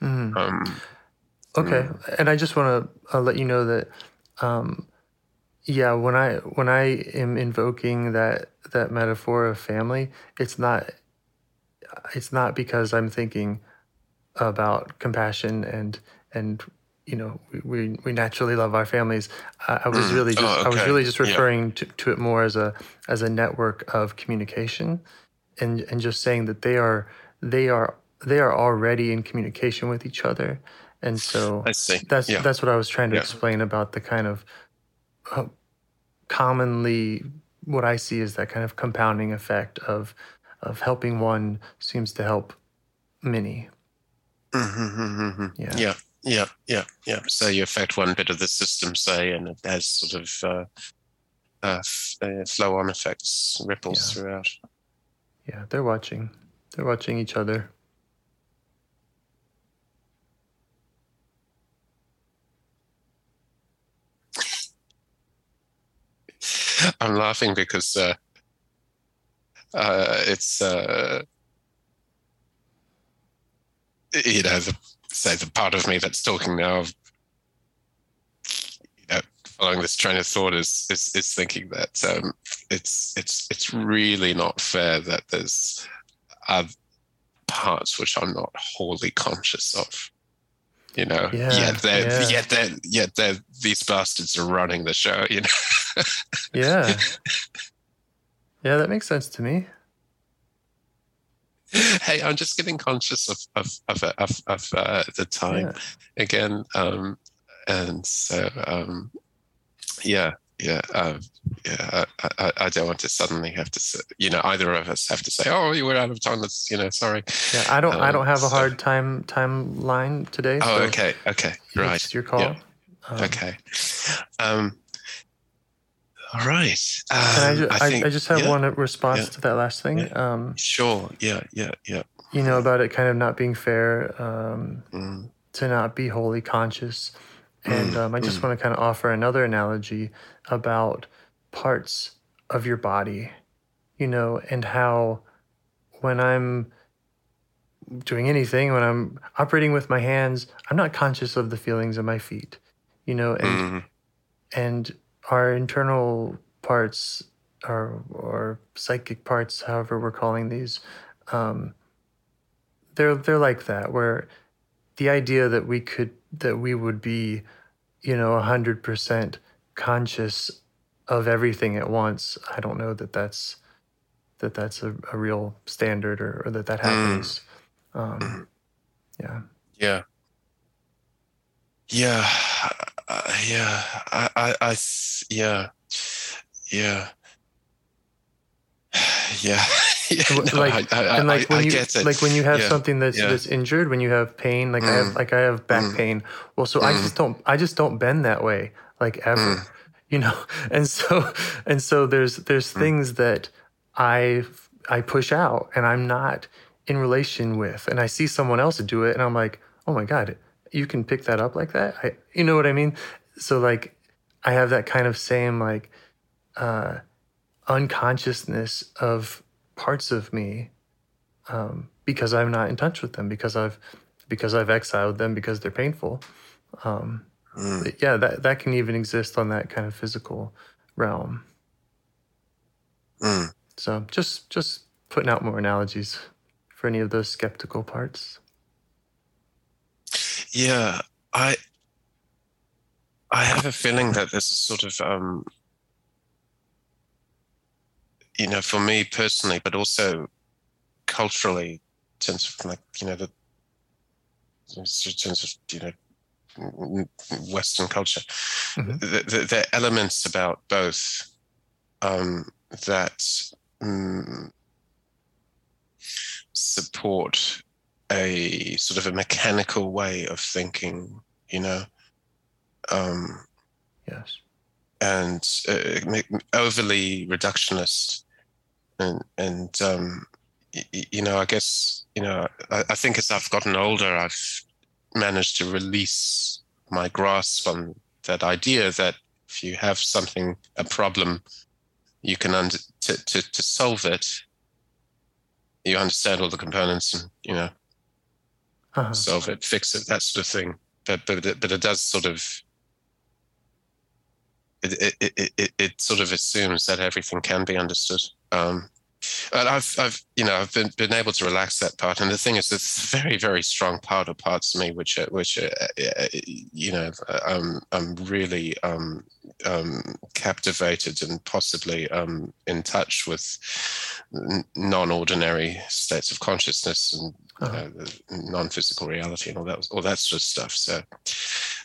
Mm. Um, Okay, and I just want to uh, let you know that, um, yeah, when I when I am invoking that that metaphor of family, it's not it's not because I'm thinking about compassion and and you know we we, naturally love our families. I, I was Mm. really just Oh, I was really just Yeah. referring to, to it more as a as a network of communication, and and just saying that they are they are they are already in communication with each other, and so I see. that's yeah. that's what I was trying to Yeah. explain about the kind of uh, commonly what I see is that kind of compounding effect of of helping one seems to help many. Mm-hmm, Yeah. yeah, yeah, yeah, yeah. So you affect one bit of the system, say, and it has sort of uh, uh, f- uh, flow-on effects, ripples Yeah. throughout. Yeah, they're watching. They're watching each other. I'm laughing because uh, uh, it's uh, you know the say the part of me that's talking now, of, you know, following this train of thought is is, is thinking that um, it's it's it's really not fair that there's uh, parts which I'm not wholly conscious of. You know, Yeah, yet they're yeah. yet they're yet they're these bastards are running the show. You know. Yeah. Yeah, that makes sense to me. hey, I'm just getting conscious of of of, of, of uh, the time Yeah. again, um, and so um, yeah, yeah, um, yeah. I, I, I don't want to suddenly have to, say, you know, either of us have to say, "Oh, you were out of time." Let's, you know, sorry. Yeah, I don't I Um, don't have a so- hard time timeline today. Oh, so okay, okay, right. It's your call. Yeah. Um, Okay. Um, all right. Can I, Um, ju- I, think- I just have yeah, one response yeah, to that last thing. yeah. Um, Sure. Yeah. Yeah. Yeah. you know, about it kind of not being fair, um, Mm. to not be wholly conscious. And Mm, um, I just want to kind of offer another analogy about parts of your body, you know, and how when I'm doing anything, when I'm operating with my hands, I'm not conscious of the feelings of my feet, you know, and Mm. and our internal parts or or psychic parts, however we're calling these, um, they're they're like that. Where the idea that we could that we would be, you know, hundred percent conscious of everything at once. I don't know that that's that that's a, a real standard or, or that that happens. Um, yeah. Yeah. Yeah. Uh, yeah. I, I, I, yeah. Yeah. Yeah. yeah. No, like I, I, and like I, when I you like when you have Yeah. something that's Yeah. that's injured when you have pain like i have Mm. like i have back Mm. pain well so i Mm. just don't i just don't bend that way like ever Mm. you know and so and so there's there's Mm. things that i i push out and i'm not in relation with and i see someone else do it and i'm like oh my god you can pick that up like that i you know what i mean so like i have that kind of same like uh unconsciousness of parts of me um, because I'm not in touch with them because I've because I've exiled them because they're painful. Um, Mm. yeah, that that can even exist on that kind of physical realm. Mm. So just just putting out more analogies for any of those skeptical parts. Yeah, I I have a feeling that there's a sort of um you know, for me personally, but also culturally, in terms of like, you know, the in terms of, you know, Western culture, Mhm. th there are elements about both um, that mm, support a sort of a mechanical way of thinking, you know, um, Yes. and uh, overly reductionist, and and um, y- you know, I guess you know, I, I think as I've gotten older, I've managed to release my grasp on that idea that if you have something, a problem, you can under to, to, to solve it. You understand all the components, and you know, Uh-huh. solve it, fix it, that sort of thing. But but it, but it does sort of it it, it, it it sort of assumes that everything can be understood. Um, and I've I've you know I've been been able to relax that part. And the thing is, there's a very very strong part of parts of me which are, which are, uh, you know I'm I'm really um, um, captivated and possibly um, in touch with non-ordinary states of consciousness and Uh-huh. uh, non-physical reality and all that all that sort of stuff. So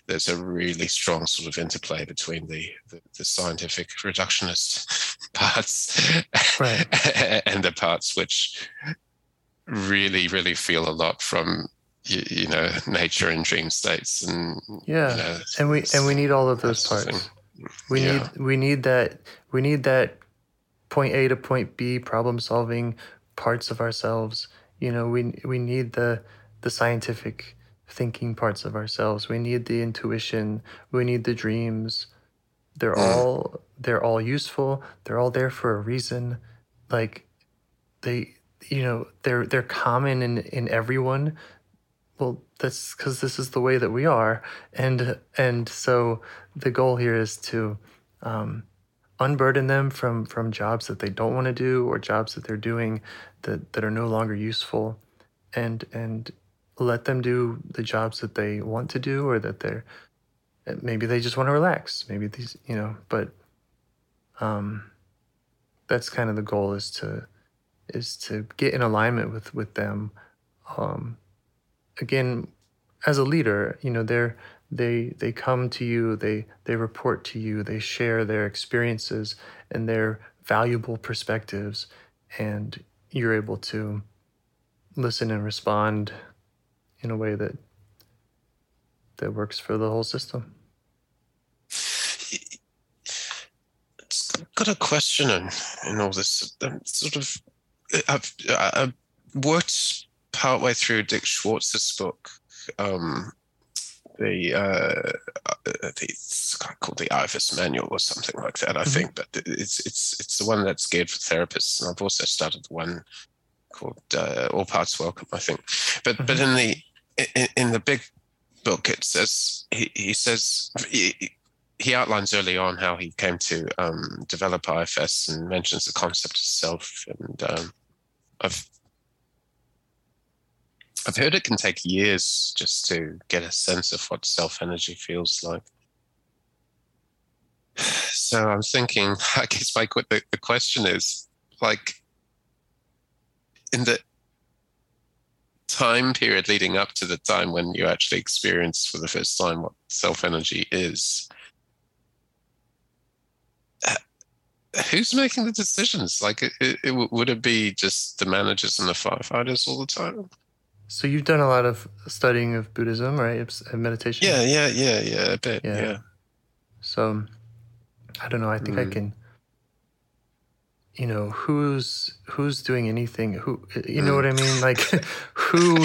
there's a really strong sort of interplay between the the, the scientific reductionist parts Right. and the parts which really really feel a lot from you, you know nature and dream states and Yeah. you know, and we and we need all of those that sort of parts. thing. We Yeah. need we need that we need that point A to point B problem solving parts of ourselves. You know, we we need the the scientific thinking parts of ourselves. We need the intuition. We need the dreams. They're Mm. all they're all useful. They're all there for a reason. Like they you know, they're they're common in in everyone. Well, that's because this is the way that we are, and and so the goal here is to um, unburden them from from jobs that they don't want to do or jobs that they're doing that that are no longer useful, and and let them do the jobs that they want to do or that they're maybe they just want to relax. Maybe these you know, but um, that's kind of the goal is to is to get in alignment with with them. Um, again, as a leader, you know, they're they they come to you, they they report to you, they share their experiences and their valuable perspectives, and you're able to listen and respond in a way that that works for the whole system. It's got a question in, in all this. Um, sort of, I've, I've worked partway through Dick Schwartz's book, um, the uh, uh, the it's called the IFS manual or something like that. I Mhm. think, but it's it's it's the one that's geared for therapists, and I've also started one called uh, All Parts Welcome. I think, but but in the in, in the big book, it says he, he says he, he outlines early on how he came to um, develop IFS and mentions the concept of self. And um, I've I've heard it can take years just to get a sense of what self energy feels like. So I'm thinking, I guess my the, the question is like in the time period leading up to the time when you actually experience for the first time what self energy is uh, who's making the decisions like it, it, would it be just the managers and the firefighters all the time So you've done a lot of studying of Buddhism, right? It's- And meditation. yeah yeah yeah yeah a bit Yeah. yeah, So I don't know. I think I Mm. can. You know who's who's doing anything? Who you know Mm. what I mean? Like who?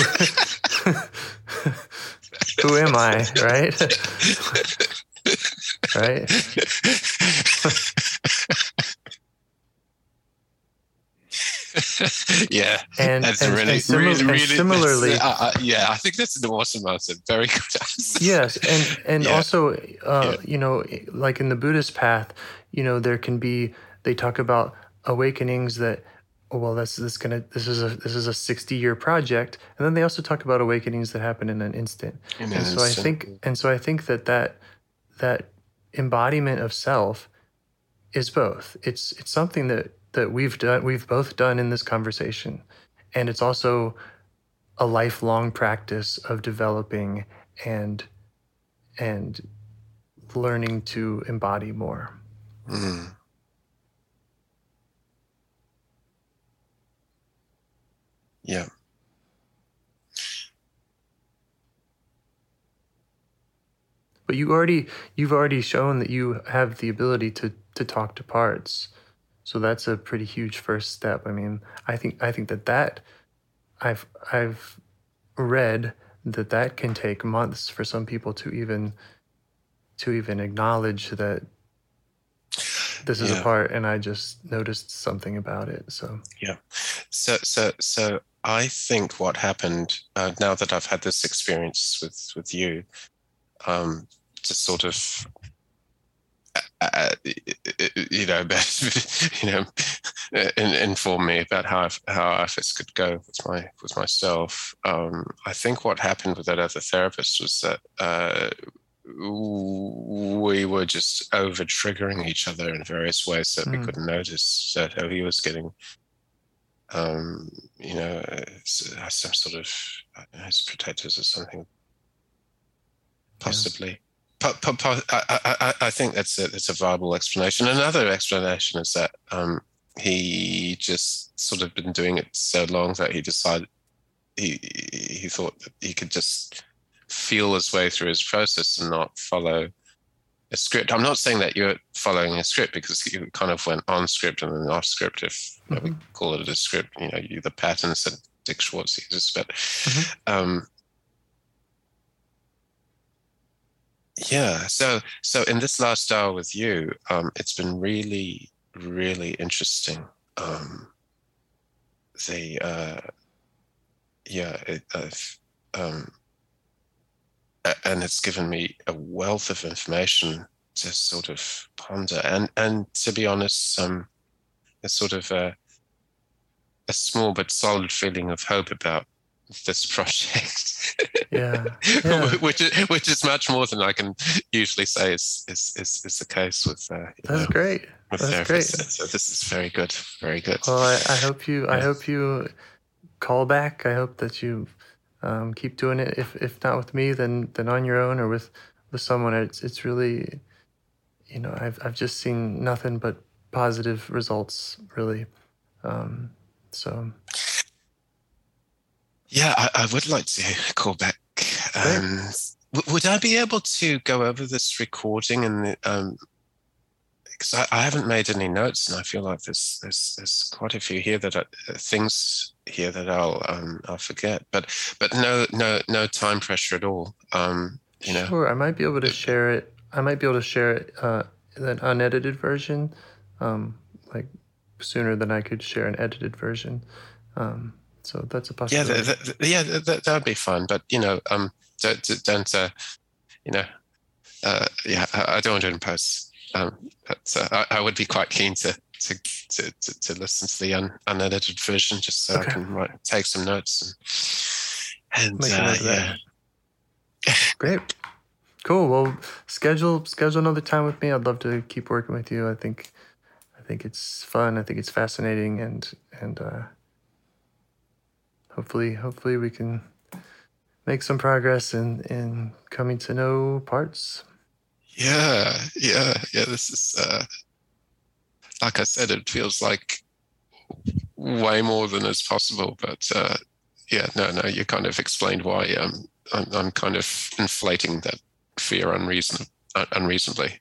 who am I? Right? right? yeah And that's and, really and, simil- really really similarly, uh, uh, yeah i think that's an awesome answer very good answer yes and and Yeah. also uh, Yeah. you know like in the buddhist path you know there can be they talk about awakenings that oh, well that's this gonna this is a this is a 60 year project and then they also talk about awakenings that happen in an instant In and an so i think and so i think that that that embodiment of self is both it's it's something that that we've done we've both done in this conversation and it's also a lifelong practice of developing and and learning to embody more Mm. Yeah. but you already you've already shown that you have the ability to to talk to parts so that's a pretty huge first step i mean i think i think that that i've i've read that that can take months for some people to even to even acknowledge that this is Yeah. a part and i just noticed something about it so Yeah. So, so, so I think what happened uh, now that I've had this experience with with you, um, to sort of, uh, uh, you know, you know, inform me about how how IFS could go with my with myself. Um, I think what happened with that other therapist was that. Uh, we were just over triggering each other in various ways that we Mm. couldn't notice that how he was getting um, you know, uh, uh, some sort of don't his protectors or something, possibly. Po- po- po- I, I, I- I think that's a, that's a viable explanation. Another explanation is that um, he just sort of been doing it so long that he decided he he thought that he could just feel his way through his process and not follow a script. I'm not saying that you're following a script because you kind of went on script and then off script. If you know, we call it a script, you know, you the patterns that Dick Schwartz uses. But Mhm. um, yeah, so so in this last hour with you, um, it's been really really interesting. Um, the uh, yeah, it, um, and it's given me a wealth of information to sort of ponder and and to be honest um a sort of a, a small but solid feeling of hope about this project yeah Yeah. which is which is much more than i can usually say is is is, is the case with uh that's know, great with that's great. so this is very good very good Well, I, I hope you. I hope you call back. I hope that you um, keep doing it. If if not with me, then then on your own or with with someone. It's it's really, you know, I've I've just seen nothing but positive results. Really, um, so Yeah, I, I would like to call back. Um, w- would I be able to go over this recording and um, because I, I haven't made any notes and I feel like there's there's there's quite a few here that are, uh, things here that I'll um, I'll forget. But but no no no time pressure at all. Um, you know. Sure, I might be able to share it. I might be able to share it, uh, an unedited version, um, like sooner than I could share an edited version. Um, so that's a Yeah, possibility. that, that, yeah, that, that would be fun. But you know, um, don't don't uh, you know, uh, yeah, I, I don't want to impose. Um, but uh, I, I would be quite keen to to to, to, to listen to the un, unedited version just so Okay. I can write, take some notes and, and uh, yeah. Great. Cool. Well, schedule schedule another time with me. I'd love to keep working with you. I think I think it's fun. I think it's fascinating and and uh hopefully hopefully we can make some progress in in coming to know parts. Yeah, yeah, yeah. This is, uh, like I said, it feels like way more than is possible. But uh, yeah, no, no, you kind of explained why um, I'm, I'm kind of inflating that fear unreason, un- unreasonably.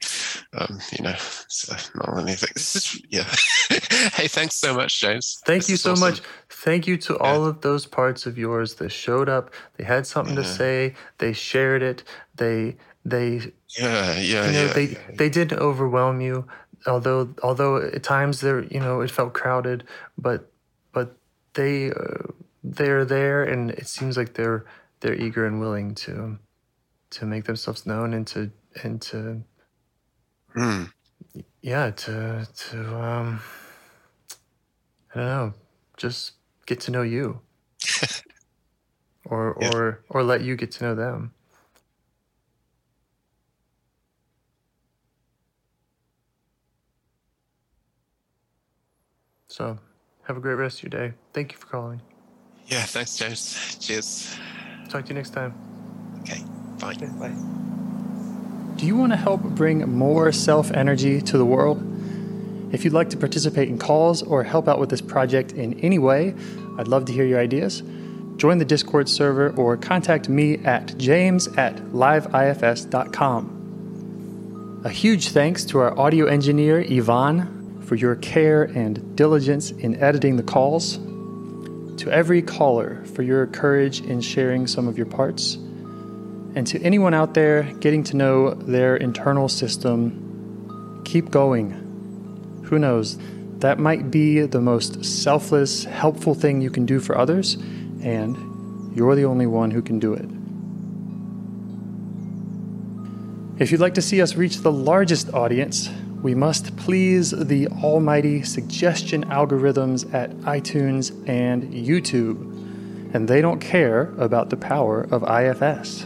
Um, you know, so not anything. This is, yeah. hey, thanks so much, James. Thank This you so awesome. much. Thank you to all of those parts of yours that showed up. They had something to say. They shared it. They they Yeah, yeah, you know yeah. they yeah. they didn't overwhelm you although although at times there you know it felt crowded but but they uh, they're there and it seems like they're they're eager and willing to to make themselves known and to and to Hmm. yeah to to um i don't know just get to know you or Yeah. or or let you get to know them so have a great rest of your day thank you for calling Yeah, thanks, James. Cheers. talk to you next time Okay, bye. bye Do you want to help bring more self energy to the world? If you'd like to participate in calls or help out with this project in any way, I'd love to hear your ideas. Join the Discord server or contact me at james at liveifs.com. A huge thanks to our audio engineer, Yvonne, for your care and diligence in editing the calls. To every caller for your courage in sharing some of your parts. And to anyone out there getting to know their internal system, keep going. Who knows? That might be the most selfless, helpful thing you can do for others, and you're the only one who can do it. If you'd like to see us reach the largest audience, we must please the almighty suggestion algorithms at iTunes and YouTube. And they don't care about the power of IFS.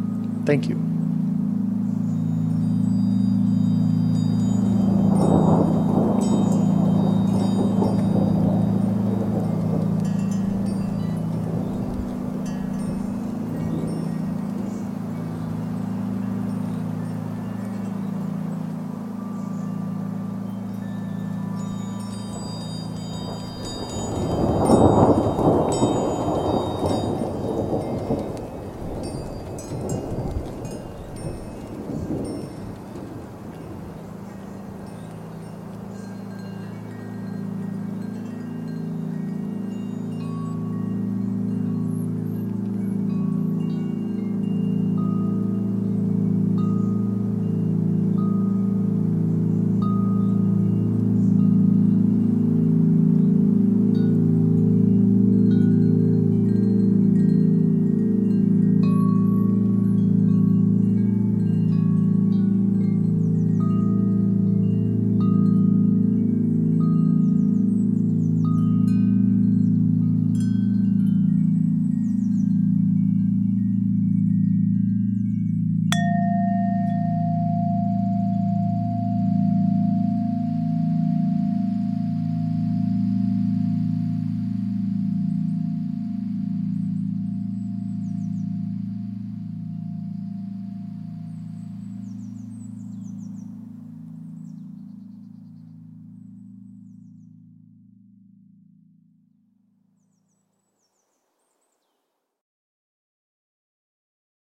Thank you.